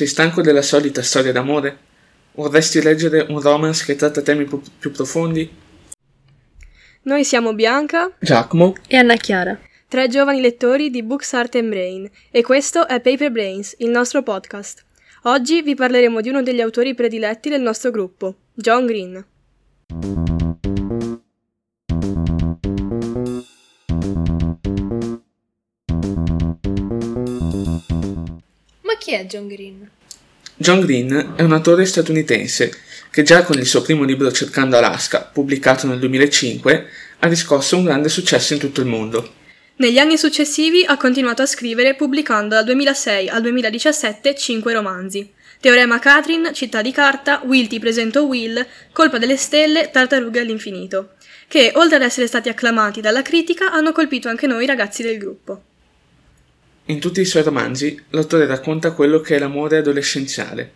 Sei stanco della solita storia d'amore? Vorresti leggere un romance che tratta temi più, più profondi? Noi siamo Bianca Giacomo e Anna Chiara, tre giovani lettori di Books Art and Brain, e questo è Paper Brains, il nostro podcast. Oggi vi parleremo di uno degli autori prediletti del nostro gruppo, John Green. Chi è John Green? John Green è un autore statunitense che già con il suo primo libro Cercando Alaska, pubblicato nel 2005, ha riscosso un grande successo in tutto il mondo. Negli anni successivi ha continuato a scrivere pubblicando dal 2006 al 2017 cinque romanzi. Teorema Catherine, Città di carta, Will ti presento Will, Colpa delle stelle, Tartarughe all'infinito, che oltre ad essere stati acclamati dalla critica hanno colpito anche noi ragazzi del gruppo. In tutti i suoi romanzi l'autore racconta quello che è l'amore adolescenziale,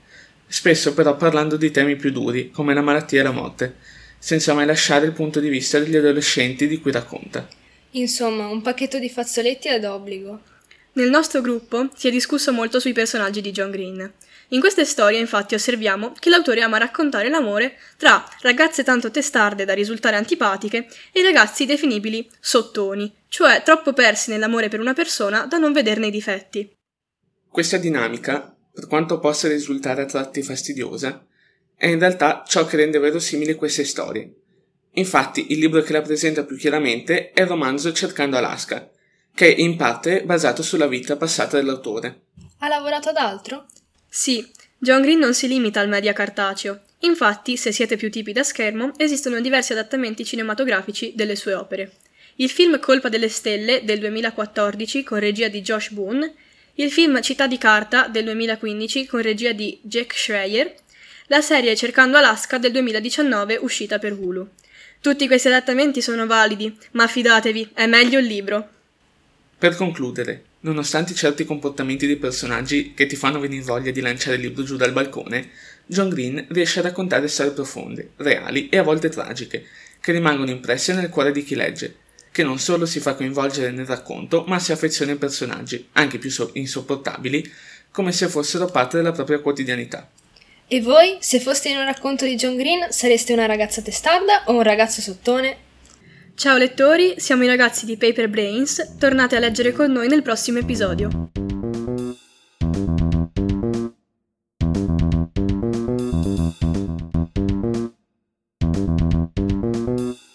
spesso però parlando di temi più duri come la malattia e la morte, senza mai lasciare il punto di vista degli adolescenti di cui racconta. Insomma, un pacchetto di fazzoletti ad obbligo. Nel nostro gruppo si è discusso molto sui personaggi di John Green. In queste storie infatti osserviamo che l'autore ama raccontare l'amore tra ragazze tanto testarde da risultare antipatiche e ragazzi definibili sottoni, cioè troppo persi nell'amore per una persona da non vederne i difetti. Questa dinamica, per quanto possa risultare a tratti fastidiosa, è in realtà ciò che rende verosimili queste storie. Infatti, il libro che la presenta più chiaramente è il romanzo Cercando Alaska, che è in parte basato sulla vita passata dell'autore. Ha lavorato ad altro? Sì, John Green non si limita al media cartaceo. Infatti, se siete più tipi da schermo, esistono diversi adattamenti cinematografici delle sue opere. Il film Colpa delle stelle del 2014 con regia di Josh Boone, il film Città di carta del 2015 con regia di Jack Schreier, la serie Cercando Alaska del 2019 uscita per Hulu. Tutti questi adattamenti sono validi, ma fidatevi, è meglio il libro. Per concludere, nonostante certi comportamenti dei personaggi che ti fanno venire voglia di lanciare il libro giù dal balcone, John Green riesce a raccontare storie profonde, reali e a volte tragiche, che rimangono impresse nel cuore di chi legge, che non solo si fa coinvolgere nel racconto, ma si affeziona ai personaggi, anche più so- insopportabili, come se fossero parte della propria quotidianità. E voi, se foste in un racconto di John Green, sareste una ragazza testarda o un ragazzo sottone? Ciao lettori, siamo i ragazzi di Paper Brains, tornate a leggere con noi nel prossimo episodio.